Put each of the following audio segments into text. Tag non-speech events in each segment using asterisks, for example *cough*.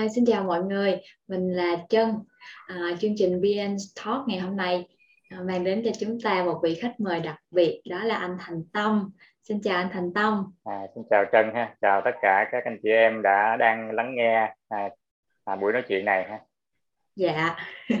À, xin chào mọi người, mình là Trân. À, chương trình BN Talk ngày hôm nay à, mang đến cho chúng ta một vị khách mời đặc biệt đó là anh Thành Tâm. Xin chào anh Thành Tâm. À, xin chào Trân ha, chào tất cả các anh chị em đã đang lắng nghe à, à, buổi nói chuyện này ha. Dạ, *laughs*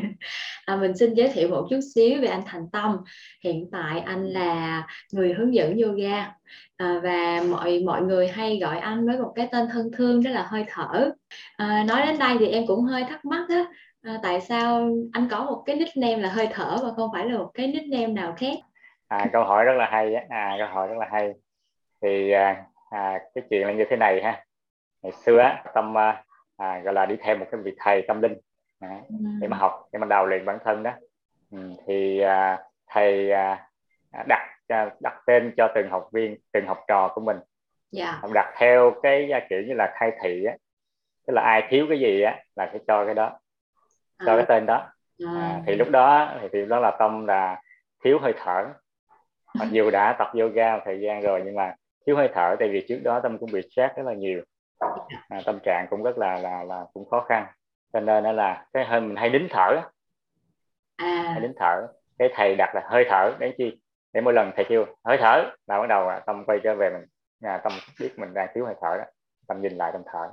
à, mình xin giới thiệu một chút xíu về anh Thành Tâm. Hiện tại anh là người hướng dẫn yoga à, và mọi mọi người hay gọi anh với một cái tên thân thương đó là hơi thở. À, nói đến đây thì em cũng hơi thắc mắc á, à, tại sao anh có một cái nickname là hơi thở và không phải là một cái nickname nào khác? À, câu hỏi rất là hay à, câu hỏi rất là hay. Thì à, à, cái chuyện là như thế này ha. Ngày xưa Tâm à, à, gọi là đi theo một cái vị thầy tâm linh à, để mà học để mà đào luyện bản thân đó. Ừ, thì à, thầy à, đặt à, đặt tên cho từng học viên từng học trò của mình. Yeah. Dạ. đặt theo cái à, kiểu như là khai thị á. Tức là ai thiếu cái gì á là phải cho cái đó cho à. cái tên đó. À. À, thì lúc đó thì, thì đó là tâm là thiếu hơi thở. Mặc dù đã tập yoga một thời gian rồi nhưng mà thiếu hơi thở tại vì trước đó tâm cũng bị stress rất là nhiều. À, tâm trạng cũng rất là là là cũng khó khăn cho nên là cái hơi mình hay đính thở à. hay đính thở. Cái thầy đặt là hơi thở đấy chi? Để mỗi lần thầy kêu hơi thở. Là bắt đầu tâm quay trở về mình. Nhà tâm biết mình đang thiếu hơi thở đó. Tâm nhìn lại tâm thở.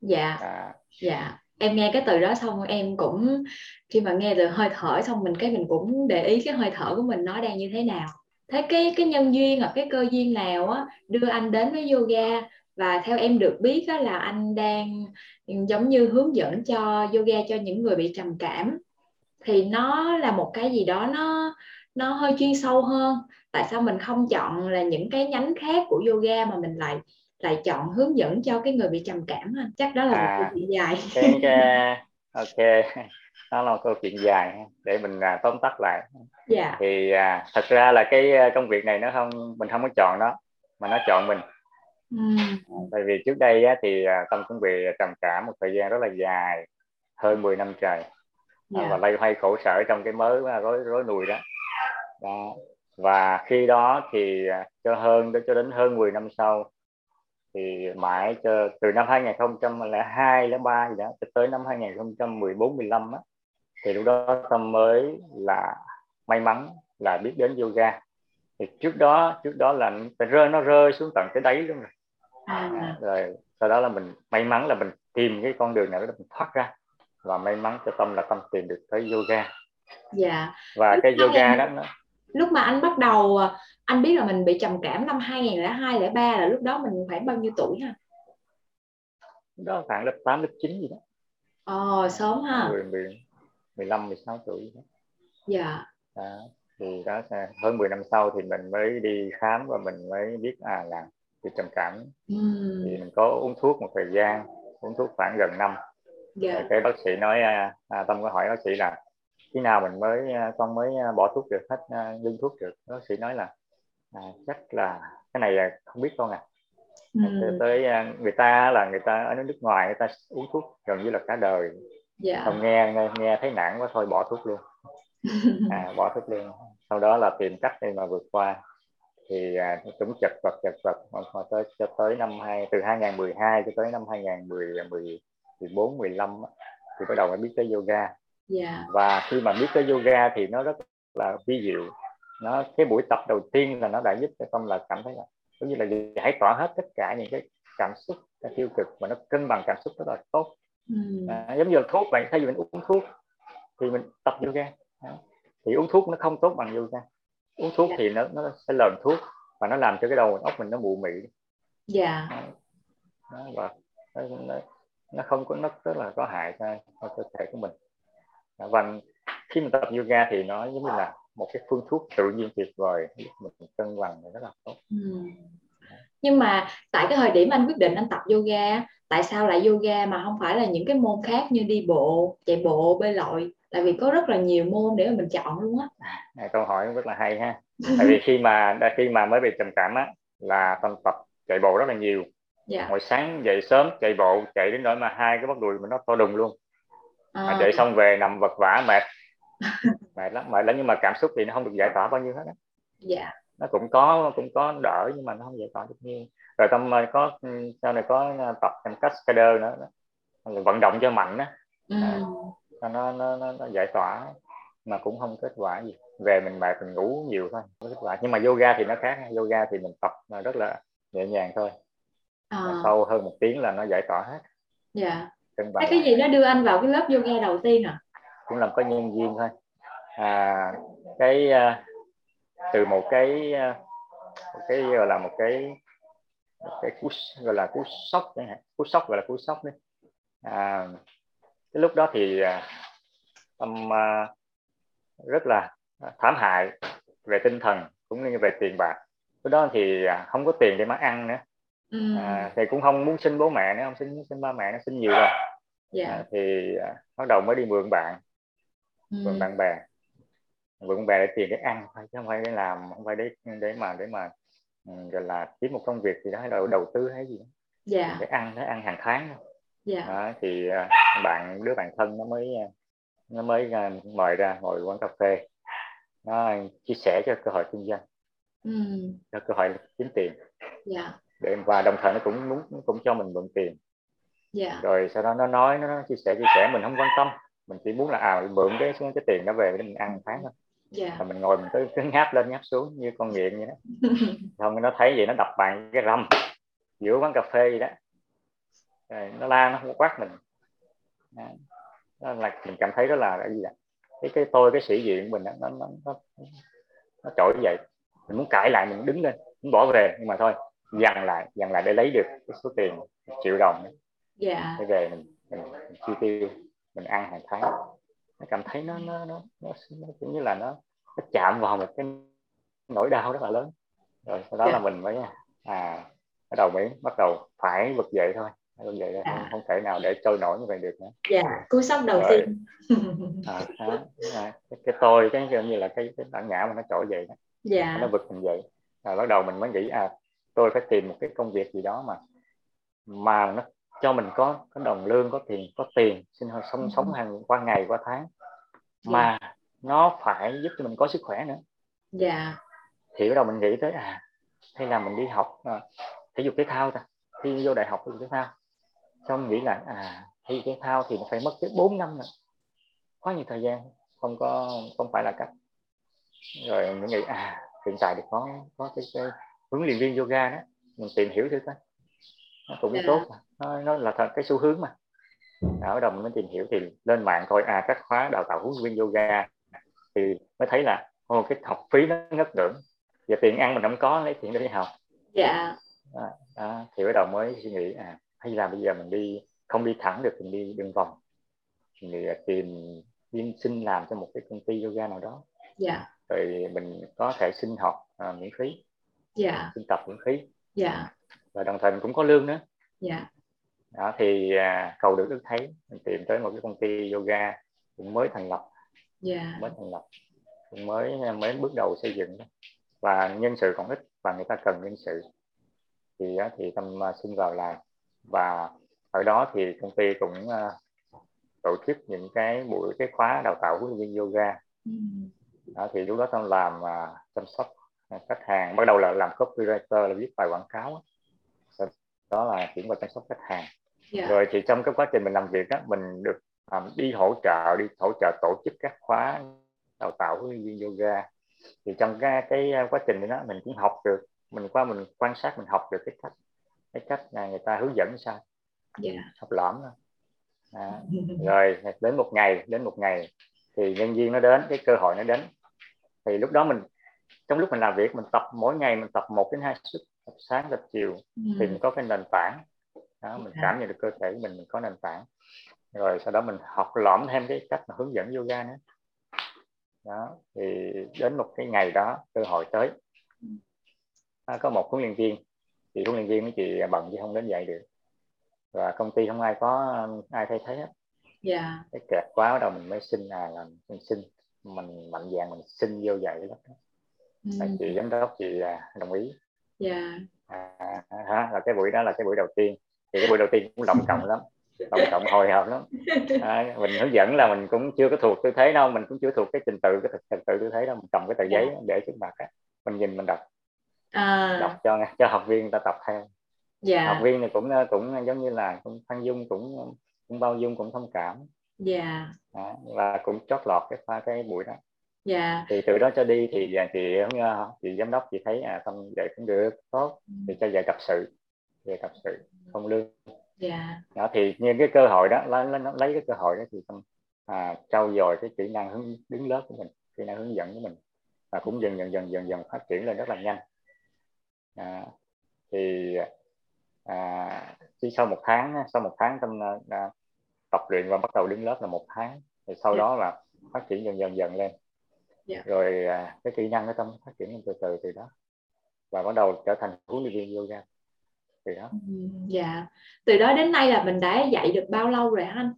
Dạ. À. dạ. Em nghe cái từ đó xong em cũng khi mà nghe từ hơi thở xong mình cái mình cũng để ý cái hơi thở của mình nó đang như thế nào. Thế cái cái nhân duyên hoặc cái cơ duyên nào á đưa anh đến với yoga và theo em được biết đó là anh đang giống như hướng dẫn cho yoga cho những người bị trầm cảm. Thì nó là một cái gì đó nó nó hơi chuyên sâu hơn. Tại sao mình không chọn là những cái nhánh khác của yoga mà mình lại lại chọn hướng dẫn cho cái người bị trầm cảm ha chắc đó là à, một câu chuyện dài. cái, cái, ok. *laughs* *laughs* Đó là một câu chuyện dài để mình à, tóm tắt lại. Dạ. thì à, thật ra là cái à, công việc này nó không mình không có chọn nó mà nó chọn mình Ừ. tại vì trước đây á, thì à, tâm cũng bị trầm cảm một thời gian rất là dài hơn 10 năm trời yeah. Dạ. và lây hoay khổ sở trong cái mớ rối rối nùi đó. đó và khi đó thì à, cho hơn cho đến hơn 10 năm sau thì mãi cho từ năm 2002 03 gì đó cho tới năm 2014 15 á thì lúc đó tâm mới là may mắn là biết đến yoga thì trước đó trước đó là rơi nó rơi xuống tận cái đáy luôn rồi à, rồi sau đó là mình may mắn là mình tìm cái con đường nào đó mình thoát ra. Và may mắn cho tâm là tâm tìm được tới yoga. Dạ. Và lúc cái yoga đó nó lúc mà anh bắt đầu anh biết là mình bị trầm cảm năm 2002 03 là lúc đó mình khoảng bao nhiêu tuổi ha? Đó khoảng lớp 8 lớp 9 gì đó. Ồ, sớm ha. 10, 10, 15 16 tuổi đó. dạ. Đó. thì đó hơn 10 năm sau thì mình mới đi khám và mình mới biết à là bị trầm cảm ừ. thì mình có uống thuốc một thời gian uống thuốc khoảng gần năm yeah. cái bác sĩ nói à, à, tâm có hỏi bác sĩ là khi nào mình mới à, con mới à, bỏ thuốc được hết ngưng thuốc được bác sĩ nói là à, chắc là cái này không biết con à ừ. tới người ta là người ta ở nước ngoài người ta uống thuốc gần như là cả đời yeah. không nghe, nghe nghe thấy nản quá thôi bỏ thuốc luôn *laughs* à, bỏ thuốc luôn sau đó là tìm cách để mà vượt qua thì à, cũng chật vật chật vật mà, mà tới cho tới năm hai từ 2012 cho tới năm 2014 15 thì bắt đầu mới biết tới yoga yeah. Dạ. và khi mà biết tới yoga thì nó rất là vi diệu nó cái buổi tập đầu tiên là nó đã giúp cho tâm là cảm thấy là giống như là giải tỏa hết tất cả những cái cảm xúc cái tiêu cực và nó cân bằng cảm xúc rất là tốt mm. à, giống như là thuốc vậy thay vì mình uống thuốc thì mình tập yoga thì uống thuốc nó không tốt bằng yoga uống thuốc dạ. thì nó nó sẽ lờn thuốc và nó làm cho cái đầu óc mình nó mụ mị. Dạ. Nó, và nó, nó, nó không có nó rất là có hại cho, cho cơ thể của mình. Và khi mình tập yoga thì nó giống như là một cái phương thuốc tự nhiên tuyệt vời giúp mình cân bằng rất là tốt. Ừ. nhưng mà tại cái thời điểm anh quyết định anh tập yoga tại sao lại yoga mà không phải là những cái môn khác như đi bộ chạy bộ bơi lội tại vì có rất là nhiều môn để mà mình chọn luôn á. À, câu hỏi rất là hay ha. Tại vì khi mà khi mà mới bị trầm cảm á là tâm tập chạy bộ rất là nhiều. Dạ. mỗi sáng dậy sớm chạy bộ chạy đến nỗi mà hai cái bắp đùi mình nó to đùng luôn. À. chạy xong về nằm vật vã mệt. *laughs* Mệt lắm mệt lắm nhưng mà cảm xúc thì nó không được giải tỏa bao nhiêu hết á. Dạ. nó cũng có cũng có đỡ nhưng mà nó không giải tỏa được nhiều. Rồi tâm có sau này có tập thành cascader nữa vận động cho mạnh á. Ừ. à, nó, nó, nó, nó giải tỏa mà cũng không kết quả gì. Về mình mệt mình ngủ nhiều thôi có kết quả. Nhưng mà yoga thì nó khác yoga thì mình tập rất là nhẹ nhàng thôi. À. sau hơn một tiếng là nó giải tỏa hết. Dạ. Thế cái gì nó đưa anh vào cái lớp yoga đầu tiên à cũng làm có nhân viên thôi. À, cái uh, từ một cái uh, một cái gọi là một cái một cái cú gọi là cú sốc đấy cú sốc gọi là cú sốc đấy à, cái lúc đó thì uh, tâm uh, rất là thảm hại về tinh thần cũng như về tiền bạc lúc đó thì không có tiền để mà ăn nữa ừ. à, thì cũng không muốn xin bố mẹ nữa không xin xin ba mẹ nó xin nhiều rồi yeah. Dạ. à, thì à, bắt đầu mới đi mượn bạn ừ. mượn bạn bè mượn bè để tiền để ăn thôi chứ không phải để làm không phải để để mà để mà um, gọi là kiếm một công việc gì đó hay đầu đầu tư hay gì đó. Yeah. Dạ. để ăn để ăn hàng tháng yeah. Dạ. đó, thì uh, bạn đứa bạn thân nó mới uh, nó mới uh, mời ra ngồi quán cà phê nó chia sẻ cho cơ hội kinh doanh ừ. cho cơ hội kiếm tiền yeah. để và đồng thời nó cũng muốn cũng cho mình mượn tiền yeah. rồi sau đó nó nói nó chia sẻ chia sẻ mình không quan tâm mình chỉ muốn là à mượn cái cái tiền đó về để mình ăn tháng thôi yeah. và mình ngồi mình cứ, cứ ngáp lên ngáp xuống như con nghiện vậy đó *laughs* xong nó thấy vậy nó đập bàn cái râm giữa quán cà phê vậy đó rồi nó la nó quát mình đó là mình cảm thấy đó là cái gì ạ cái cái tôi cái sĩ diện mình nó nó nó nó trỗi dậy mình muốn cãi lại mình đứng lên muốn bỏ về nhưng mà thôi dằn lại dằn lại để lấy được cái số tiền triệu đồng yeah. Dạ. để về mình, mình, mình chi tiêu mình ăn hàng tháng nó cảm thấy nó nó nó, nó, nó cũng như là nó, nó chạm vào một cái nỗi đau rất là lớn rồi sau đó yeah. Dạ. là mình mới à bắt đầu mới bắt đầu phải vực dậy thôi như vậy là à. không, không thể nào để trôi nổi như vậy được nữa. Dạ cú sốc đầu Rồi. tiên. À, à, à, cái, cái tôi cái như là cái, cái bản ngã mà nó trỗi dậy đó. Dạ. nó vực mình dậy. Rồi bắt đầu mình mới nghĩ à tôi phải tìm một cái công việc gì đó mà mà nó cho mình có có đồng lương có tiền có tiền sinh hoạt sống sống hàng qua ngày qua tháng. Dạ. mà nó phải giúp cho mình có sức khỏe nữa. Dạ. Thì bắt đầu mình nghĩ tới à hay là mình đi học à, thể dục thể thao ta. Thi vô đại học thể dục thể thao xong nghĩ là à thi thể thao thì nó phải mất tới 4 năm nữa. Quá nhiều thời gian không có không phải là cách. Rồi mình nghĩ à hiện tại thì có có cái, cái huấn luyện viên yoga đó mình tìm hiểu thử coi. Nó cũng yeah. Dạ. tốt mà nó, nó là thật cái xu hướng mà. Đó, bắt đầu mình mới tìm hiểu thì lên mạng coi à các khóa đào tạo huấn luyện viên yoga. Thì mới thấy là ô cái học phí nó ngất ngưỡng. Giờ tiền ăn mình không có lấy tiền để đi học. Dạ. Đó, đó, thì bắt đầu mới suy nghĩ à hay là bây giờ mình đi không đi thẳng được mình đi đường vòng. Mình tìm viên xin làm cho một cái công ty yoga nào đó. Dạ. Rồi mình có thể xin học à, miễn phí. Dạ. Xin tập miễn phí. Dạ. Và đồng thời mình cũng có lương nữa. Dạ. Đó thì à, cầu được ước thấy mình tìm tới một cái công ty yoga cũng mới thành lập. Dạ. Mới thành lập. Cũng mới mới bước đầu xây dựng và nhân sự còn ít và người ta cần nhân sự. Thì thì tâm à, xin vào làm và ở đó thì công ty cũng uh, tổ chức những cái buổi cái khóa đào tạo huấn luyện viên yoga ừ. đó, thì lúc đó tôi làm uh, chăm sóc uh, khách hàng bắt đầu là làm copywriter là viết bài quảng cáo đó, đó là chuyển qua chăm sóc khách hàng yeah. Dạ. rồi thì trong cái quá trình mình làm việc á mình được um, đi hỗ trợ đi hỗ trợ tổ chức các khóa đào tạo huấn luyện viên yoga thì trong cái cái quá trình đó mình cũng học được mình qua mình quan sát mình học được cái cách cái cách là người ta hướng dẫn sao yeah. Dạ. học lõm thôi *laughs* à, rồi đến một ngày đến một ngày thì nhân viên nó đến cái cơ hội nó đến thì lúc đó mình trong lúc mình làm việc mình tập mỗi ngày mình tập một đến hai suất tập sáng tập chiều ừ. thì mình có cái nền tảng đó, mình dạ. cảm nhận được cơ thể của mình mình có nền tảng rồi sau đó mình học lõm thêm cái cách mà hướng dẫn yoga nữa đó thì đến một cái ngày đó cơ hội tới à, có một huấn luyện viên thì huấn luyện viên mấy chị bận chứ không đến dạy được và công ty không ai có ai thay thế hết yeah. Dạ. cái kẹt quá bắt đầu mình mới xin à là mình xin mình mạnh dạng mình xin vô dạy đó ừ. chị giám đốc chị à, đồng ý yeah. Dạ. à, à, là cái buổi đó là cái buổi đầu tiên thì cái buổi đầu tiên cũng động trọng lắm động trọng hồi hộp lắm à, mình hướng dẫn là mình cũng chưa có thuộc tư thế đâu mình cũng chưa thuộc cái trình tự cái trình tự tư thế đâu mình cầm cái tờ giấy để trước mặt á mình nhìn mình đọc à. đọc cho cho học viên ta tập theo. Dạ. học viên này cũng cũng giống như là cũng Phan Dung cũng cũng bao dung cũng thông cảm. Dạ. Yeah. và cũng chót lọt cái pha cái buổi đó. Dạ. Thì từ đó cho đi thì à, chị chị giám đốc chị thấy à tâm dạy cũng được tốt. Thì cho dạy tập sự về tập sự không lương. Dạ. Đó thì những cái cơ hội đó lấy, lấy, lấy cái cơ hội đó thì tâm à, trau dồi cái kỹ năng hướng đứng lớp của mình kỹ năng hướng dẫn của mình. Và cũng dần dần dần dần dần phát triển lên rất là nhanh à, thì à, chỉ sau một tháng sau một tháng tâm à, tập luyện và bắt đầu đứng lớp là một tháng thì sau yeah. Dạ. đó là phát triển dần dần dần lên yeah. Dạ. rồi à, cái kỹ năng của tâm phát triển từ từ từ đó và bắt đầu trở thành huấn luyện viên yoga từ đó dạ từ đó đến nay là mình đã dạy được bao lâu rồi anh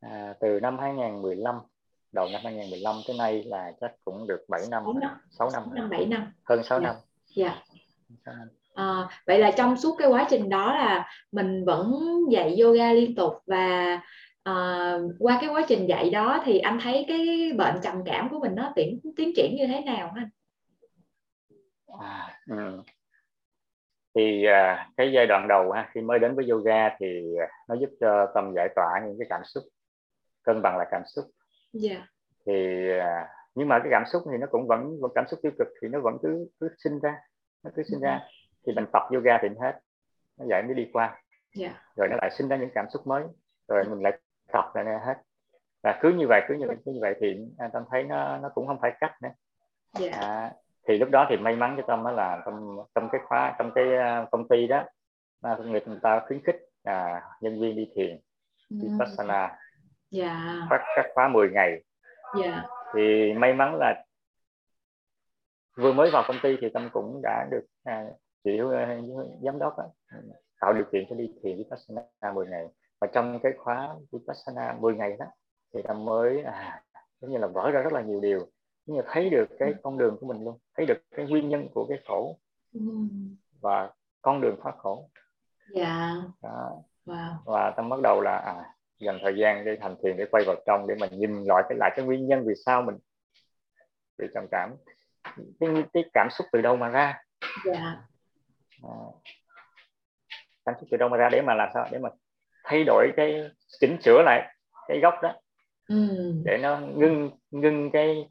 à, từ năm 2015 đầu năm 2015 tới nay là chắc cũng được 7 năm 6 năm 6 năm, 6 năm 7 năm hơn 6 dạ. năm dạ À, vậy là trong suốt cái quá trình đó là mình vẫn dạy yoga liên tục và uh, qua cái quá trình dạy đó thì anh thấy cái bệnh trầm cảm của mình nó tiến tiến triển như thế nào anh? À, ừ. thì uh, cái giai đoạn đầu ha, khi mới đến với yoga thì nó giúp cho tâm giải tỏa những cái cảm xúc cân bằng lại cảm xúc. Yeah. Dạ. Thì uh, nhưng mà cái cảm xúc thì nó cũng vẫn vẫn cảm xúc tiêu cực thì nó vẫn cứ cứ sinh ra nó cứ sinh ra thì mình tập yoga thì hết nó vậy mới đi qua yeah. Dạ. rồi nó lại sinh ra những cảm xúc mới rồi mình lại tập lại hết và cứ như vậy cứ như vậy cứ như vậy thì anh tâm thấy nó nó cũng không phải cách nữa yeah. Dạ. à, thì lúc đó thì may mắn cho tâm đó là trong trong cái khóa trong cái à, công ty đó người ta khuyến khích à, nhân viên đi thiền vipassana yeah. Dạ. phát các khóa 10 ngày yeah. thì may mắn là vừa mới vào công ty thì tâm cũng đã được à, chịu à, giám đốc á, tạo điều kiện cho đi thiền vipassana 10 ngày và trong cái khóa vipassana 10 ngày đó thì tâm mới à, giống như là vỡ ra rất là nhiều điều như là thấy được cái con đường của mình luôn thấy được cái nguyên nhân của cái khổ và con đường thoát khổ dạ đó. wow. và tâm bắt đầu là à, dành thời gian để thành thiền để quay vào trong để mình nhìn lại cái lại cái nguyên nhân vì sao mình bị trầm cảm. Cái, cái cảm xúc từ đâu mà ra? Dạ. À, cảm xúc từ đâu mà ra? Để mà làm sao? Để mà thay đổi cái chỉnh sửa lại cái gốc đó. Ừ. để nó ngưng ngưng cái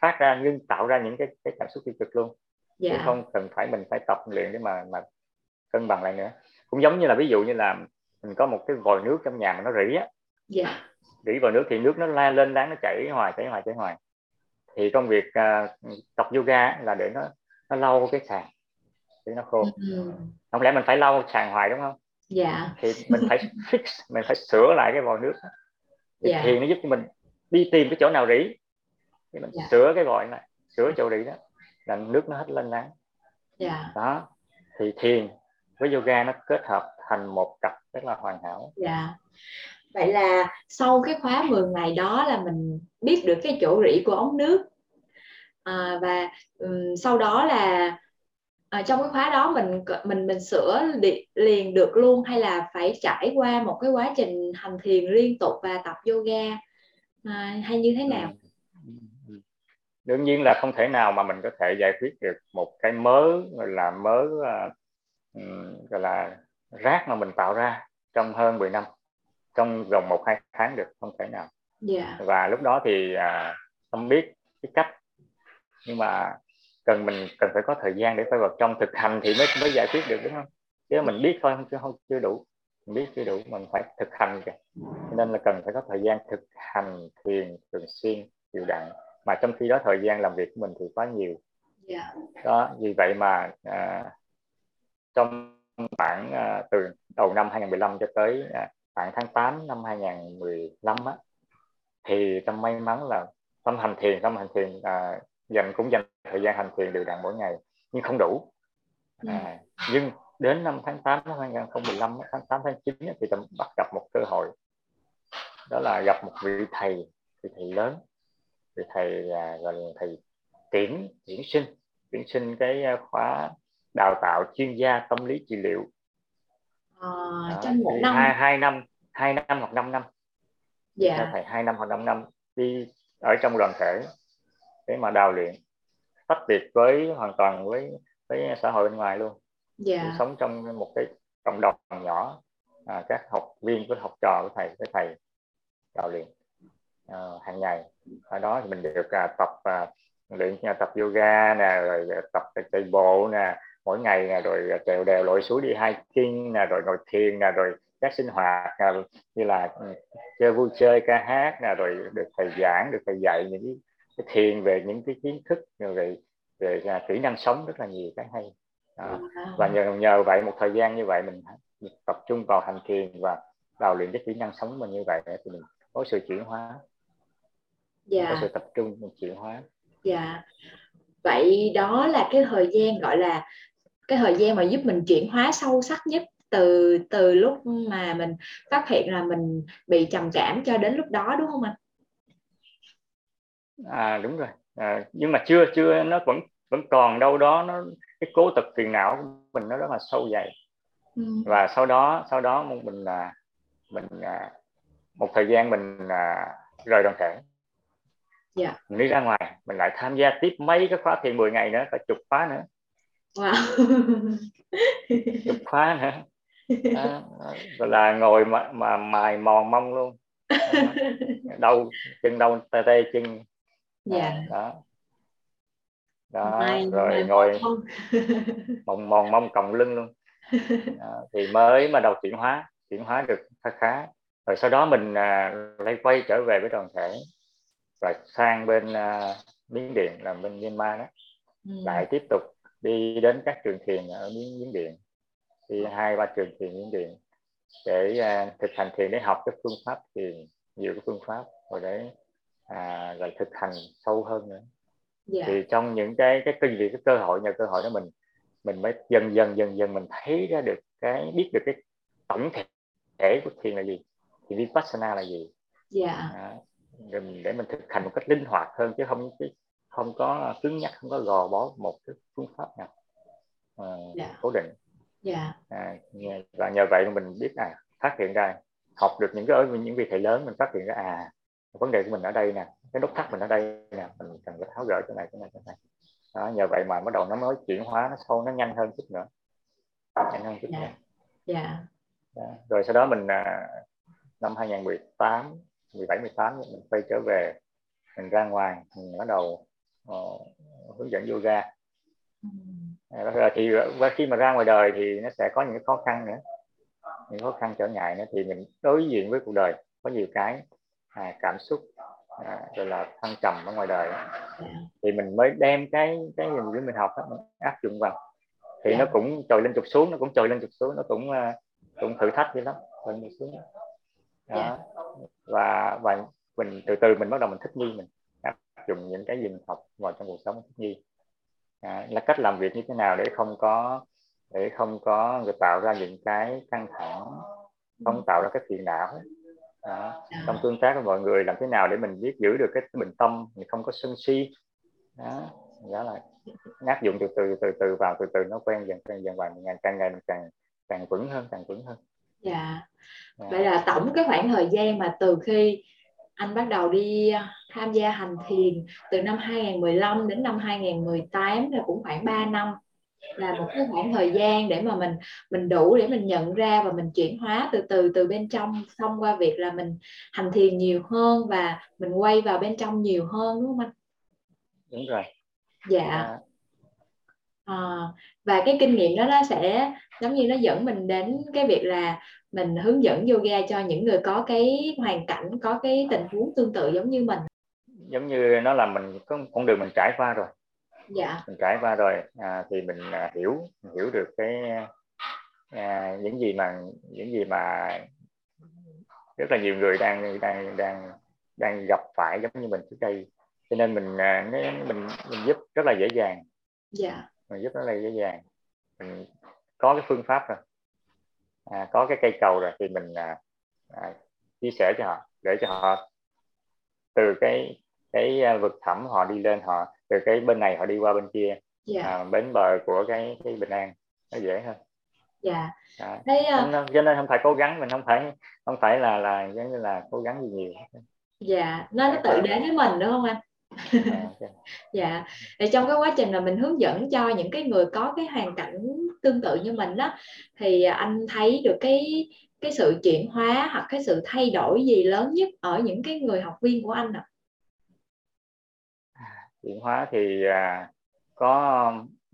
phát ra ngưng tạo ra những cái cái cảm xúc tiêu cực luôn. Dạ. chứ không cần phải mình phải tập luyện để mà mà cân bằng lại nữa. Cũng giống như là ví dụ như là mình có một cái vòi nước trong nhà mà nó rỉ á dạ. rỉ vào nước thì nước nó la lên đáng nó chảy hoài chảy hoài chảy hoài thì công việc uh, tập yoga là để nó nó lau cái sàn để nó khô ừ. không lẽ mình phải lau sàn hoài đúng không dạ thì mình phải *laughs* fix mình phải sửa lại cái vòi nước thì dạ. thiền nó giúp cho mình đi tìm cái chỗ nào rỉ thì mình dạ. sửa cái vòi này sửa chỗ rỉ đó là nước nó hết lên láng dạ. đó thì thiền với yoga nó kết hợp thành một cặp rất là hoàn hảo. Dạ. Vậy là sau cái khóa 10 ngày đó là mình biết được cái chỗ rỉ của ống nước. À, và um, sau đó là à, trong cái khóa đó mình mình mình sửa liền được luôn hay là phải trải qua một cái quá trình hành thiền liên tục và tập yoga à, hay như thế nào? Đương nhiên là không thể nào mà mình có thể giải quyết được một cái mớ gọi là mớ uh, gọi là rác mà mình tạo ra trong hơn 10 năm trong vòng một hai tháng được không thể nào yeah. Dạ. và lúc đó thì à, không biết cái cách nhưng mà cần mình cần phải có thời gian để quay vào trong thực hành thì mới mới giải quyết được đúng không chứ mình biết thôi chứ không chưa đủ mình biết chưa đủ mình phải thực hành kìa nên là cần phải có thời gian thực hành thiền thường xuyên đều đặn mà trong khi đó thời gian làm việc của mình thì quá nhiều yeah. Dạ. đó vì vậy mà à, trong khoảng à, từ đầu năm 2015 cho tới à, khoảng tháng 8 năm 2015 á thì tâm may mắn là tâm hành thiền tâm hành thiền à, dành cũng dành thời gian hành thiền đều đặn mỗi ngày nhưng không đủ. À, nhưng đến năm tháng 8 năm 2015 tháng 8 tháng 9 thì tâm bắt gặp một cơ hội đó là gặp một vị thầy vị thầy lớn vị thầy à, gọi là thầy tuyển tuyển sinh. Tuyển sinh cái à, khóa đào tạo chuyên gia tâm lý trị liệu. À, trong một năm. hai, hai năm hai năm hoặc 5 năm. Dạ. thầy hai năm hoặc 5 năm đi ở trong đoàn thể để mà đào luyện. Tách biệt với hoàn toàn với với xã hội bên ngoài luôn. Dạ. sống trong một cái cộng đồng nhỏ à, các học viên với học trò của thầy với thầy đạo luyện à, hàng ngày. Ở đó thì mình được à, tập à, luyện à, tập yoga nè rồi tập chạy bộ nè mỗi ngày nè rồi trèo đèo lội suối đi hiking nè rồi ngồi thiền nè rồi các sinh hoạt nè, như là ừ, chơi vui chơi ca hát nè rồi được thầy giảng được thầy dạy những cái, cái thiền về những cái kiến thức về về, về kỹ năng sống rất là nhiều cái hay. Đó. và nhờ nhờ vậy một thời gian như vậy mình tập trung vào hành thiền và đào luyện cái kỹ năng sống mình như vậy thì mình có sự chuyển hóa. Dạ. có sự tập trung mình chuyển hóa. Dạ. Vậy đó là cái thời gian gọi là cái thời gian mà giúp mình chuyển hóa sâu sắc nhất từ từ lúc mà mình phát hiện là mình bị trầm cảm cho đến lúc đó đúng không anh? À đúng rồi. À, nhưng mà chưa chưa nó vẫn vẫn còn đâu đó nó cái cố tật phiền não của mình nó rất là sâu dày. Ừ. Và sau đó sau đó mình là mình à, một thời gian mình à, rời đoàn thể. Yeah. Dạ. Mình đi ra ngoài mình lại tham gia tiếp mấy cái khóa thiền 10 ngày nữa phải chục khóa nữa. Wow. khóa đó, gọi là ngồi mà, mà mài mòn mông luôn. Đâu chân đâu tê tê chân. Dạ. đó. Đó mài, rồi mài ngồi *laughs* mòn mòn mông còng lưng luôn. Đó, thì mới mà đầu chuyển hóa chuyển hóa được khá khá. Rồi sau đó mình à, lại quay trở về với đoàn thể và sang bên à, miến điện làm bên myanmar đó. Ừ. lại tiếp tục đi đến các trường thiền ở miến, miến điện đi hai ba trường thiền miến điện để uh, thực hành thiền để học cái phương pháp thiền nhiều cái phương pháp rồi để à, rồi thực hành sâu hơn nữa yeah. Dạ. thì trong những cái cái kinh vì cái cơ hội nhờ cơ hội đó mình mình mới dần dần dần dần mình thấy ra được cái biết được cái tổng thể, thể của thiền là gì thì vipassana là gì yeah. Dạ. à, để mình, thực hành một cách linh hoạt hơn chứ không không có cứng nhắc không có gò bó một cái phương pháp nào à, yeah. Dạ. cố định yeah. à, và nhờ vậy mình biết à phát hiện ra học được những cái những vị thầy lớn mình phát hiện ra à vấn đề của mình ở đây nè cái nút thắt mình ở đây nè mình cần phải tháo gỡ chỗ này chỗ này chỗ này đó, nhờ vậy mà bắt đầu nó mới chuyển hóa nó sâu nó nhanh hơn chút nữa nhanh hơn chút yeah. nữa yeah. Đó. rồi sau đó mình à, năm 2018 17 18 mình quay trở về mình ra ngoài mình bắt đầu uh, hướng dẫn yoga. À, thì khi mà ra ngoài đời thì nó sẽ có những khó khăn nữa. Những khó khăn trở ngại nữa thì mình đối diện với cuộc đời có nhiều cái à, cảm xúc à, rồi là thăng trầm ở ngoài đời. Thì mình mới đem cái cái gì mình học đó, mình áp dụng vào. Thì nó cũng trồi lên trục xuống nó cũng trồi lên trục xuống nó cũng uh, cũng thử thách vậy lắm lên trục xuống. Đó. và và mình từ từ mình bắt đầu mình thích nghi mình dụng những cái gì mình học vào trong cuộc sống thích nghi à, là cách làm việc như thế nào để không có để không có người tạo ra những cái căng thẳng không tạo ra cái phiền não đó. À. trong tương tác với mọi người làm thế nào để mình biết giữ được cái bình tâm mình không có sân si đó đó là áp dụng từ từ từ từ vào từ từ nó quen dần quen dần và ngày càng ngày mình càng càng vững hơn càng vững hơn dạ yeah. vậy là tổng cái khoảng thời gian mà từ khi anh bắt đầu đi tham gia hành thiền từ năm 2015 đến năm 2018 là cũng khoảng 3 năm là một cái khoảng thời gian để mà mình mình đủ để mình nhận ra và mình chuyển hóa từ từ từ bên trong thông qua việc là mình hành thiền nhiều hơn và mình quay vào bên trong nhiều hơn đúng không anh? Đúng rồi. Dạ. À. À, và cái kinh nghiệm đó nó sẽ giống như nó dẫn mình đến cái việc là mình hướng dẫn yoga cho những người có cái hoàn cảnh có cái tình huống tương tự giống như mình giống như nó là mình có con đường mình trải qua rồi. Dạ. Mình trải qua rồi à, thì mình à, hiểu mình hiểu được cái à, những gì mà những gì mà rất là nhiều người đang đang đang đang gặp phải giống như mình trước đây. Cho nên mình à, mình mình giúp rất là dễ dàng. Dạ. Mình giúp rất là dễ dàng. Mình có cái phương pháp rồi. À, có cái cây cầu rồi thì mình à, à, chia sẻ cho họ để cho họ từ cái cái à, vực thẳm họ đi lên họ từ cái bên này họ đi qua bên kia. Yeah. Dạ. à, bến bờ của cái cái bình an nó dễ hơn. Dạ. À, Thế, uh... cho nên không phải cố gắng mình không phải không phải là là giống như là cố gắng gì nhiều. Dạ nó nó tự đến với mình đúng không anh? À, *laughs* dạ. Thì trong cái quá trình là mình hướng dẫn cho những cái người có cái hoàn cảnh tương tự như mình đó thì anh thấy được cái cái sự chuyển hóa hoặc cái sự thay đổi gì lớn nhất ở những cái người học viên của anh ạ? à? Chuyển hóa thì à, có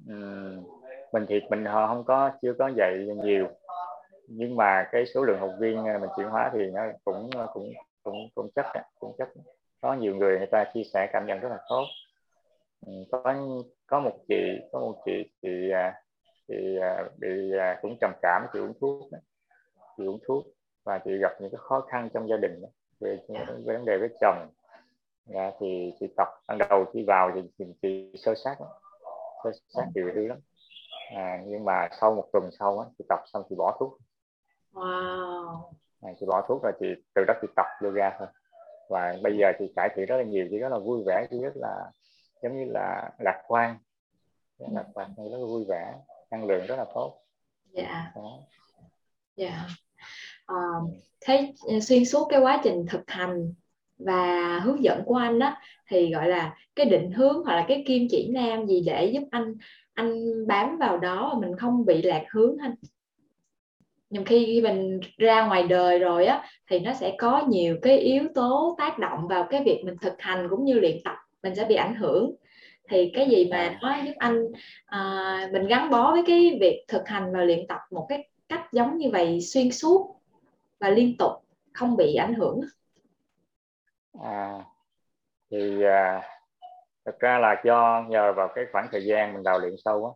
um, mình thiệt mình không có chưa có dạy nhiều. Nhưng mà cái số lượng học viên à, mình chuyển hóa thì nó cũng à, cũng cũng cũng chất cũng chất có nhiều người người ta chia sẻ cảm nhận rất là tốt. Có có một chị có một chị thì à, thì bị cũng trầm cảm chị uống thuốc chị uống thuốc và chị gặp những cái khó khăn trong gia đình về vấn đề với chồng dạ, thì chị tập ban đầu khi vào thì chị, chị sơ sát sơ sát nhiều thứ lắm. À, nhưng mà sau một tuần sau á, chị tập xong chị bỏ thuốc. Wow. à, chị bỏ thuốc rồi chị từ đó chị tập yoga thôi. Và bây giờ thì cải thiện rất là nhiều chị rất là vui vẻ chị rất là giống như là lạc quan. Rất lạc quan rất là vui vẻ năng lượng rất là tốt. Dạ. Dạ. Uh, thế xuyên suốt cái quá trình thực hành và hướng dẫn của anh đó thì gọi là cái định hướng hoặc là cái kim chỉ nam gì để giúp anh anh bám vào đó và mình không bị lạc hướng anh. Nhưng khi mình ra ngoài đời rồi á thì nó sẽ có nhiều cái yếu tố tác động vào cái việc mình thực hành cũng như luyện tập mình sẽ bị ảnh hưởng. Thì cái gì mà nó giúp anh à, mình gắn bó với cái việc thực hành và luyện tập một cái cách giống như vậy xuyên suốt và liên tục không bị ảnh hưởng à thì à, thực ra là do nhờ vào cái khoảng thời gian mình đào luyện sâu á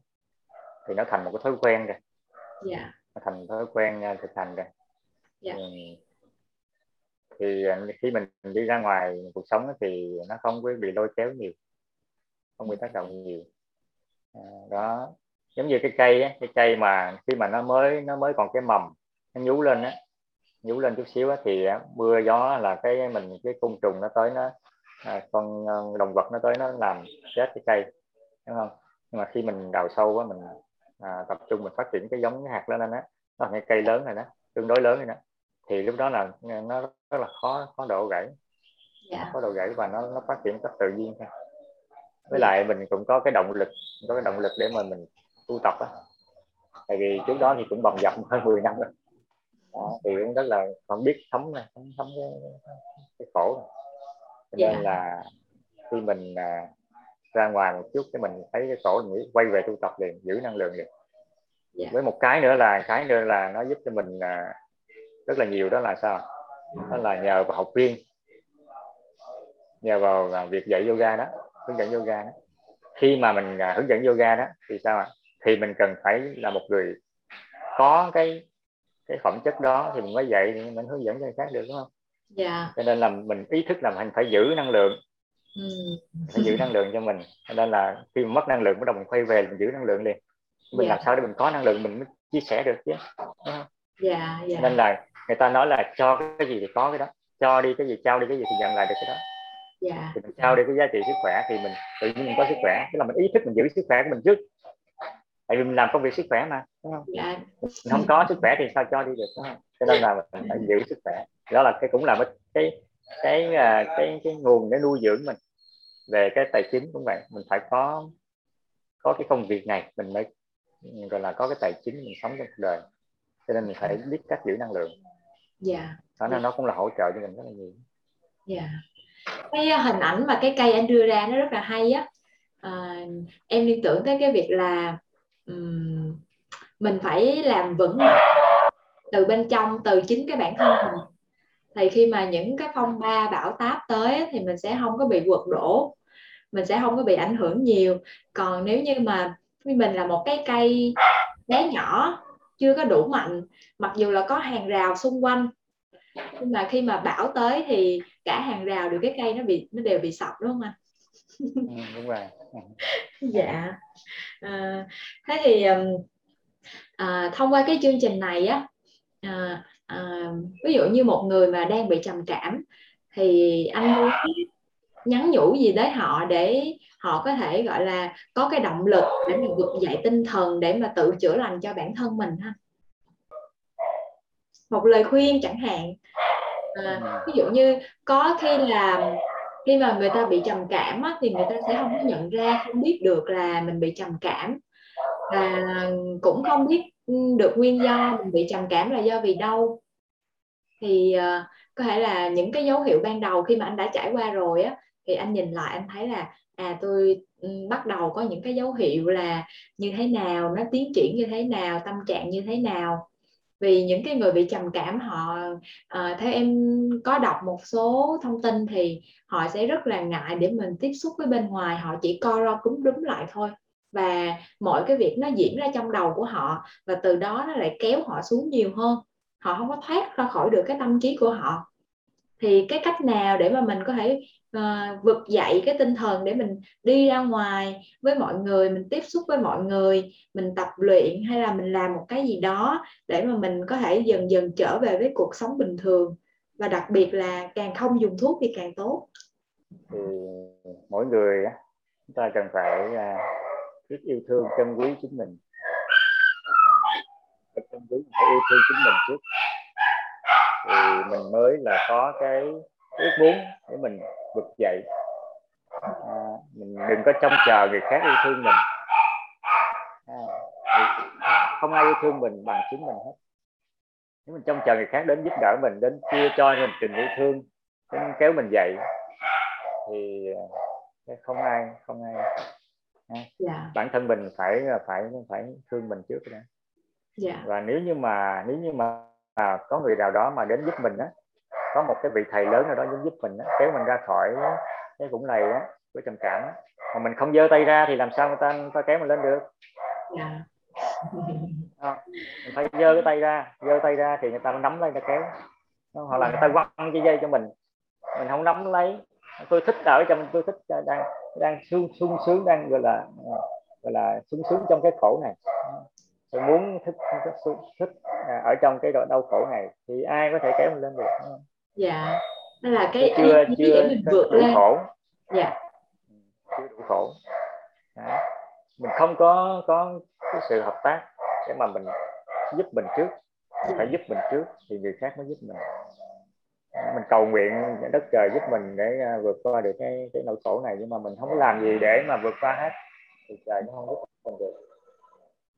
thì nó thành một cái thói quen rồi yeah. Dạ. nó thành thói quen à, thực hành rồi yeah. Dạ. thì à, khi mình đi ra ngoài cuộc sống thì nó không có bị lôi kéo nhiều không bị tác động nhiều à, đó giống như cái cây á, cái cây mà khi mà nó mới nó mới còn cái mầm nó nhú lên á nhú lên chút xíu á, thì mưa gió là cái mình cái côn trùng nó tới nó à, con à, động vật nó tới nó làm chết cái cây đúng không? Nhưng mà khi mình đào sâu á mình à, tập trung mình phát triển cái giống cái hạt lên á nó là cái cây lớn này đó tương đối lớn này đó thì lúc đó là nó rất là khó khó độ gãy. Yeah. Dạ. có độ gãy và nó nó phát triển cách tự nhiên thôi. Với lại mình cũng có cái động lực có cái động lực để mà mình tu tập á. Tại vì trước đó thì cũng bầm dập hơn 10 năm rồi đó, thì cũng rất là không biết thấm này thấm, thấm cái, cái khổ này. cho nên yeah. Dạ. là khi mình à, ra ngoài một chút cái mình thấy cái khổ mình nghĩ quay về tu tập liền giữ năng lượng liền yeah. Dạ. với một cái nữa là cái nữa là nó giúp cho mình à, rất là nhiều đó là sao đó là nhờ vào học viên nhờ vào à, việc dạy yoga đó hướng dẫn yoga đó khi mà mình à, hướng dẫn yoga đó thì sao ạ thì mình cần phải là một người có cái cái phẩm chất đó thì mình mới dạy thì mình hướng dẫn cho người khác được đúng không? Dạ. Cho nên là mình ý thức là mình phải giữ năng lượng. Ừ. phải giữ năng lượng cho mình. Cho nên là khi mà mất năng lượng bắt đầu mình quay về mình giữ năng lượng liền. Mình dạ. làm sao để mình có năng lượng mình mới chia sẻ được chứ dạ, dạ. nên là người ta nói là cho cái gì thì có cái đó cho đi cái gì trao đi cái gì thì nhận lại được cái đó. Dạ. thì mình trao đi cái giá trị sức khỏe thì mình tự nhiên mình có sức khỏe. Tức là mình ý thức mình giữ sức khỏe của mình trước tại vì mình làm công việc sức khỏe mà đúng không? Dạ. mình không có sức khỏe thì sao cho đi được đúng không? Cho nên là mình phải giữ sức khỏe. Đó là cái cũng là cái cái cái à, cái, cái nguồn để nuôi dưỡng mình về cái tài chính cũng vậy. Mình phải có có cái công việc này mình mới gọi là có cái tài chính mình sống trong cuộc đời. Cho nên mình phải biết cách giữ năng lượng. Dạ. Đó nên nó cũng là hỗ trợ cho mình rất là nhiều. Dạ. Cái hình ảnh mà cái cây anh đưa ra nó rất là hay á. À, em liên tưởng tới cái việc là um, mình phải làm vững mạnh từ bên trong từ chính cái bản thân mình. Thì khi mà những cái phong ba bão táp tới thì mình sẽ không có bị quật đổ. Mình sẽ không có bị ảnh hưởng nhiều. Còn nếu như mà mình là một cái cây bé nhỏ chưa có đủ mạnh mặc dù là có hàng rào xung quanh nhưng mà khi mà bão tới thì cả hàng rào được cái cây nó bị nó đều bị sập đúng không anh? *laughs* ừ, đúng rồi. Dạ. À, thế thì à, thông qua cái chương trình này á à, à, ví dụ như một người mà đang bị trầm cảm thì anh muốn nhắn nhủ gì tới họ để họ có thể gọi là có cái động lực để mà vực dậy tinh thần để mà tự chữa lành cho bản thân mình ha? Một lời khuyên chẳng hạn. À, ví dụ như có khi là khi mà người ta bị trầm cảm á, thì người ta sẽ không có nhận ra không biết được là mình bị trầm cảm. Và cũng không biết ừ, được nguyên do mình bị trầm cảm là do vì đâu. Thì uh, có thể là những cái dấu hiệu ban đầu khi mà anh đã trải qua rồi á thì anh nhìn lại anh thấy là à tôi ừ, bắt đầu có những cái dấu hiệu là như thế nào nó tiến triển như thế nào tâm trạng như thế nào vì những cái người bị trầm cảm họ uh, theo em có đọc một số thông tin thì họ sẽ rất là ngại để mình tiếp xúc với bên ngoài họ chỉ co ro cúm đúng lại thôi. Và mọi cái việc nó diễn ra trong đầu của họ và từ đó nó lại kéo họ xuống nhiều hơn. Họ không có thoát ra khỏi được cái tâm trí của họ thì cái cách nào để mà mình có thể uh, vực dậy cái tinh thần để mình đi ra ngoài với mọi người mình tiếp xúc với mọi người mình tập luyện hay là mình làm một cái gì đó để mà mình có thể dần dần trở về với cuộc sống bình thường? Và đặc biệt là càng không dùng thuốc thì càng tốt. Thì mỗi người chúng ta cần phải à, biết yêu thương trân quý chính mình. Trân quý phải yêu thương chính mình trước thì mình mới là có cái ước muốn để mình vực dậy à, mình đừng có trông chờ người khác yêu thương mình à, không ai yêu thương mình bằng chính mình hết nếu mình trông chờ người khác đến giúp đỡ mình đến chia cho mình tình yêu thương đến kéo mình dậy thì à, không ai không ai yeah. Dạ. bản thân mình phải phải phải thương mình trước đó yeah. Dạ. và nếu như mà nếu như mà à, có người nào đó mà đến giúp mình á có một cái vị thầy lớn nào đó đến giúp mình á, kéo mình ra khỏi cái vũng lầy á của trầm cảm á. mà mình không giơ tay ra thì làm sao người ta người ta kéo mình lên được? À, mình phải giơ cái tay ra giơ tay ra thì người ta nắm lấy người ta kéo. Hoặc là người ta quăng cái dây cho mình. Mình không nắm lấy. Tôi thích ở trong tôi thích à, đang đang sung sung sướng đang gọi là à, gọi là sung sướng trong cái khổ này tôi muốn thích thích, thích à, ở trong cái đau khổ này thì ai có thể kéo mình lên được không? dạ. Đó là cái chưa ý, chưa mình vượt đủ lên. khổ. Dạ. Ừ, chưa đủ khổ. Đấy. mình không có có cái sự hợp tác để mà mình giúp mình trước. Mình phải giúp mình trước thì người khác mới giúp mình. Mình cầu nguyện đất trời giúp mình để à, vượt qua được cái cái nỗi khổ này nhưng mà mình không làm gì để mà vượt qua hết. Thì trời nó không giúp mình được.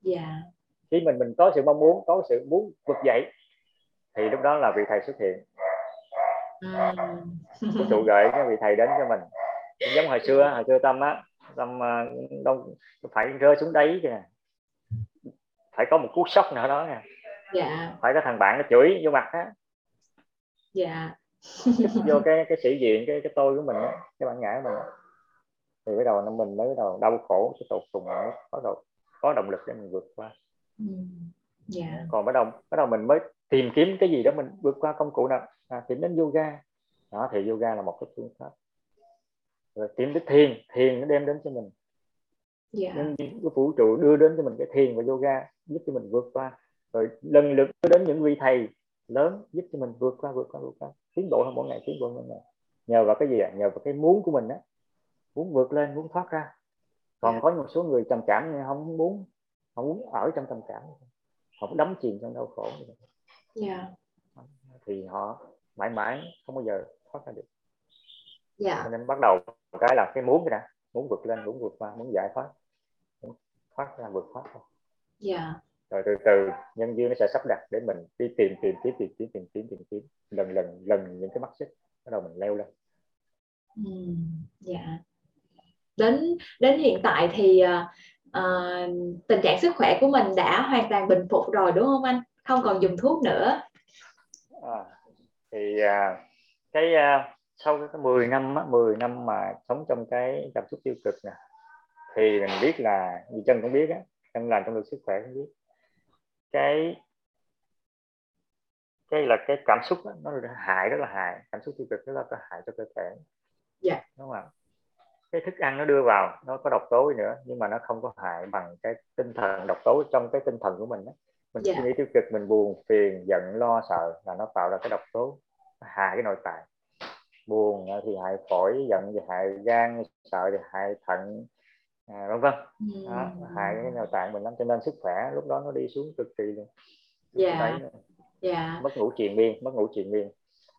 Dạ. yeah. Khi mình mình có sự mong muốn có sự muốn vực dậy thì lúc đó là vị thầy xuất hiện. Cái trụ *laughs* gợi cái vị thầy đến cho mình. Giống hồi xưa hồi xưa tâm á tâm uh, đông phải rơi xuống đáy kìa. Phải có một cú sốc nào đó nè. Dạ. phải có thằng bạn nó chửi vô mặt á. Dạ. *laughs* Vô cái cái sĩ diện cái cái tôi của mình á cái bản ngã của mình thì bắt đầu mình mới bắt đầu đau khổ cái tột cùng mới có đầu có động lực để mình vượt qua. Yeah. còn bắt đầu bắt đầu mình mới tìm kiếm cái gì đó mình vượt qua công cụ nào? À, tìm đến yoga. Đó thì yoga là một cái phương pháp. Rồi tìm đến thiền thiền nó đem đến cho mình. Yeah. Nên cái vũ trụ đưa đến cho mình cái thiền và yoga giúp cho mình vượt qua. Rồi lần lượt đưa đến những vị thầy lớn giúp cho mình vượt qua vượt qua vượt qua. Tiến bộ hơn mỗi ngày tiến bộ hơn mỗi ngày. Nhờ vào cái gì ạ? À? nhờ vào cái muốn của mình á. Muốn vượt lên muốn thoát ra. Còn yeah. có một số người trầm cảm không muốn không muốn ở trong trầm cảm họ đắm chìm trong đau khổ yeah. thì họ mãi mãi không bao giờ thoát ra được. Yeah. nên bắt đầu cái là cái muốn cái đã muốn vượt lên muốn vượt qua muốn giải thoát muốn thoát ra vượt thoát thôi yeah. rồi từ từ nhân duyên nó sẽ sắp đặt để mình đi tìm tìm kiếm tìm kiếm tìm kiếm tìm kiếm. Lần lần lần những cái mắt xích bắt đầu mình leo lên. Ừ, dạ. Đến đến hiện tại thì uh, tình trạng sức khỏe của mình đã hoàn toàn bình phục rồi đúng không anh? Không còn dùng thuốc nữa. À, thì uh, cái uh, sau cái 10 năm 10 năm mà sống trong cái cảm xúc tiêu cực nè thì mình biết là như chân cũng biết á chân làm trong được sức khỏe cũng biết cái cái là cái cảm xúc đó, nó hại rất là hại. Cảm xúc tiêu cực rất là hại cho cơ thể. Dạ. Yeah. đúng không ạ cái thức ăn nó đưa vào nó có độc tố nữa nhưng mà nó không có hại bằng cái tinh thần độc tố trong cái tinh thần của mình đó. mình yeah. suy nghĩ tiêu cực mình buồn phiền giận lo sợ là nó tạo ra cái độc tố hại cái nội tạng buồn thì hại phổi giận thì hại gan sợ thì hại thận à, vân vân đó, hại cái nội tạng mình lắm cho nên sức khỏe lúc đó nó đi xuống cực kỳ luôn yeah. Đấy, yeah. mất ngủ triền miên mất ngủ triền miên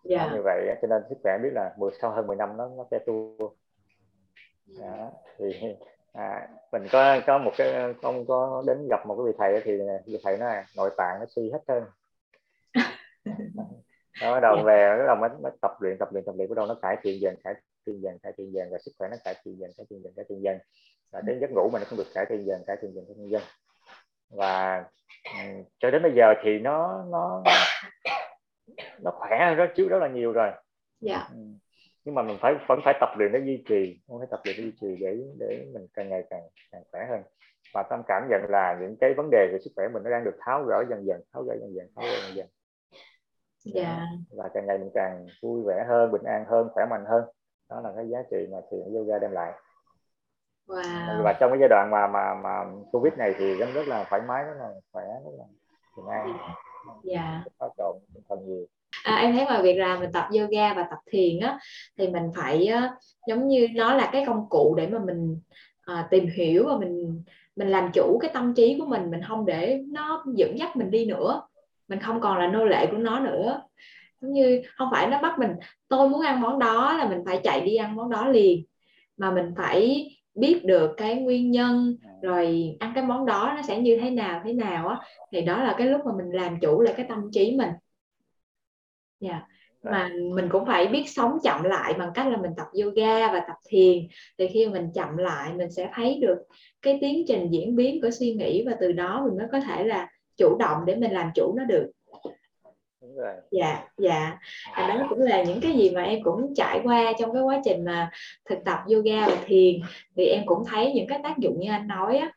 yeah. như vậy cho nên sức khỏe biết là 10 sau hơn 10 năm nó nó sẽ tu đó. thì à, mình có có một cái không có đến gặp một cái vị thầy thì vị thầy nói nội tạng nó suy hết trơn. *laughs* Đó đầu yeah. về bắt đầu mới, mới tập luyện tập luyện tập luyện bắt đầu nó cải thiện dần cải thiện dần cải thiện dần và sức khỏe nó cải thiện dần cải thiện dần cải thiện dần. Và đến giấc ngủ mình nó cũng được cải thiện dần cải thiện dần cải thiện dần. Và um, cho đến bây giờ thì nó nó nó khỏe hơn rất trước rất là nhiều rồi. Dạ nhưng mà mình phải vẫn phải tập luyện để duy trì không phải tập luyện để duy trì để để mình càng ngày càng càng khỏe hơn. Và tâm cảm nhận là những cái vấn đề về sức khỏe mình nó đang được tháo gỡ dần dần tháo gỡ dần dần tháo gỡ dần dần. Dạ. Và càng ngày mình càng vui vẻ hơn bình an hơn khỏe mạnh hơn. Đó là cái giá trị mà thiền yoga đem lại. Wow. và trong cái giai đoạn mà mà mà covid này thì rất rất là thoải mái rất là khỏe rất là bình an. Dạ. Phát trộn thần nhiều à, em thấy ngoài việc là mình tập yoga và tập thiền á thì mình phải uh, giống như nó là cái công cụ để mà mình uh, tìm hiểu và mình mình làm chủ cái tâm trí của mình mình không để nó dẫn dắt mình đi nữa. Mình không còn là nô lệ của nó nữa. Giống như không phải nó bắt mình tôi muốn ăn món đó là mình phải chạy đi ăn món đó liền. Mà mình phải biết được cái nguyên nhân rồi ăn cái món đó nó sẽ như thế nào thế nào á. Thì đó là cái lúc mà mình làm chủ lại cái tâm trí mình yeah. mà mình cũng phải biết sống chậm lại bằng cách là mình tập yoga và tập thiền. Thì khi mình chậm lại mình sẽ thấy được cái tiến trình diễn biến của suy nghĩ và từ đó mình mới có thể là chủ động để mình làm chủ nó được. Dạ dạ. À, đó cũng là những cái gì mà em cũng trải qua trong cái quá trình mà thực tập yoga và thiền. Thì em cũng thấy những cái tác dụng như anh nói á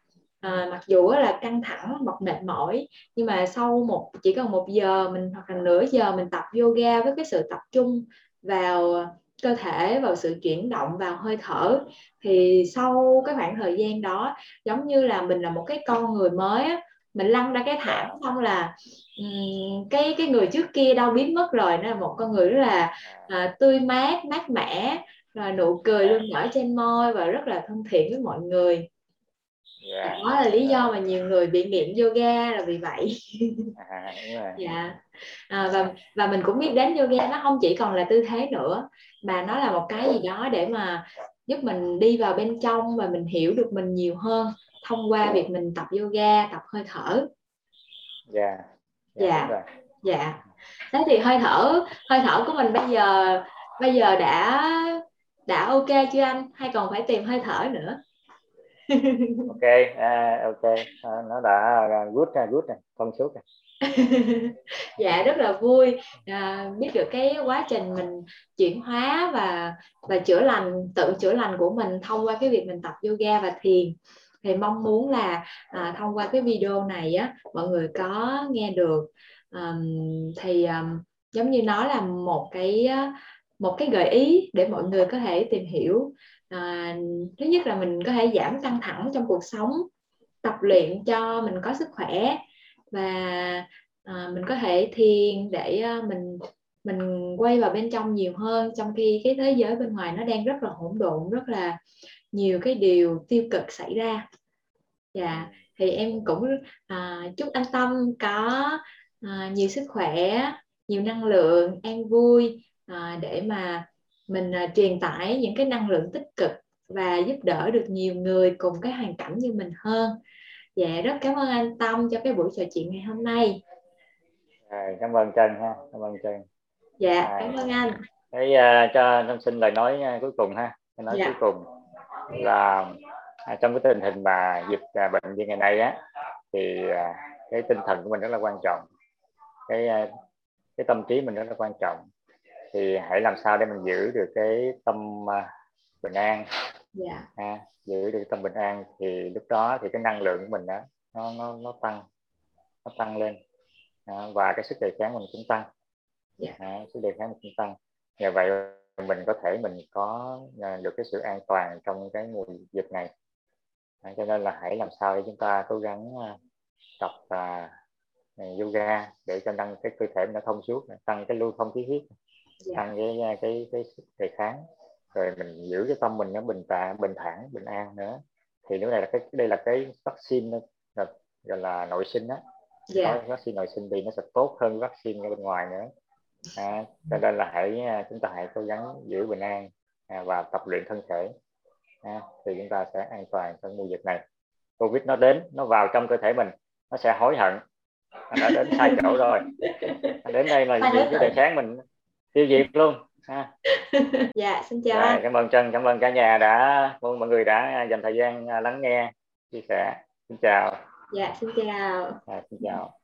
à, mặc dù là căng thẳng hoặc mệt mỏi nhưng mà sau một chỉ cần một giờ mình hoặc là nửa giờ mình tập yoga với cái sự tập trung vào cơ thể vào sự chuyển động vào hơi thở thì sau cái khoảng thời gian đó giống như là mình là một cái con người mới á, mình lăn ra cái thảm xong là um, cái cái người trước kia đâu biến mất rồi nó là một con người rất là uh, tươi mát mát mẻ rồi nụ cười luôn nở trên môi và rất là thân thiện với mọi người yeah. Dạ. đó là lý do mà nhiều người bị nghiện yoga là vì vậy. À, dạ. À, và và mình cũng biết đến yoga nó không chỉ còn là tư thế nữa mà nó là một cái gì đó để mà giúp mình đi vào bên trong và mình hiểu được mình nhiều hơn thông qua việc mình tập yoga tập hơi thở. Dạ. Dạ dạ, dạ. thế thì hơi thở hơi thở của mình bây giờ bây giờ đã đã ok chưa anh? Hay còn phải tìm hơi thở nữa *laughs* ok à, ok. À, nó đã good good này thông suốt này *laughs* dạ rất là vui. À, biết được cái quá trình mình chuyển hóa và và chữa lành tự chữa lành của mình thông qua cái việc mình tập yoga và thiền. Thì mong muốn là à, thông qua cái video này á mọi người có nghe được. Um, thì um, giống như nó là một cái một cái gợi ý để mọi người có thể tìm hiểu à, thứ nhất là mình có thể giảm căng thẳng trong cuộc sống tập luyện cho mình có sức khỏe và à, mình có thể thiền để à, mình mình quay vào bên trong nhiều hơn. Trong khi cái thế giới bên ngoài nó đang rất là hỗn độn rất là nhiều cái điều tiêu cực xảy ra. Dạ thì em cũng à, chúc anh Tâm có à, nhiều sức khỏe nhiều năng lượng an vui à, để mà mình à, truyền tải những cái năng lượng tích cực và giúp đỡ được nhiều người cùng cái hoàn cảnh như mình hơn. Dạ rất cảm ơn anh Tâm cho cái buổi trò chuyện ngày hôm nay. À, cảm ơn Trân ha cảm ơn Trân. Dạ à, cảm ơn anh. Thế uh, cho Tâm xin lời nói uh, cuối cùng ha nói dạ. cuối cùng. Là uh, trong cái tình hình mà dịch uh, bệnh như ngày nay á thì uh, cái tinh thần của mình rất là quan trọng. Cái uh, cái tâm trí mình rất là quan trọng thì hãy làm sao để mình giữ được cái tâm uh, bình an yeah. Dạ. ha, giữ được tâm bình an thì lúc đó thì cái năng lượng của mình đó nó nó nó tăng nó tăng lên à, và cái sức đề kháng mình cũng tăng yeah. Dạ. à, sức đề kháng mình cũng tăng nhờ vậy mình có thể mình có à, được cái sự an toàn trong cái mùa dịch này à, cho nên là hãy làm sao để chúng ta cố gắng uh, tập uh, yoga để cho nâng cái cơ thể nó thông suốt tăng cái lưu thông khí huyết yeah. tăng cái cái cái sức đề kháng. Rồi mình giữ cái tâm mình nó bình tạ bình thản bình an nữa. Thì lúc này là cái đây là cái vaccine là, gọi là nội sinh á. Yeah. Dạ. vaccine nội sinh thì nó sẽ tốt hơn vaccine ở bên ngoài nữa. À, cho nên là hãy à, chúng ta hãy cố gắng giữ bình an à, và tập luyện thân thể. À, thì chúng ta sẽ an toàn trong mùa dịch này. Covid nó đến nó vào trong cơ thể mình nó sẽ hối hận. Anh đã đến sai chỗ rồi. Đến đây là vì cái đề sáng mình tiêu diệt luôn. Ha. *laughs* Dạ xin chào dạ, anh. cảm ơn trân cảm ơn cả nhà đã mọi người đã dành thời gian lắng nghe chia sẻ. Xin chào. Dạ xin chào. À, xin chào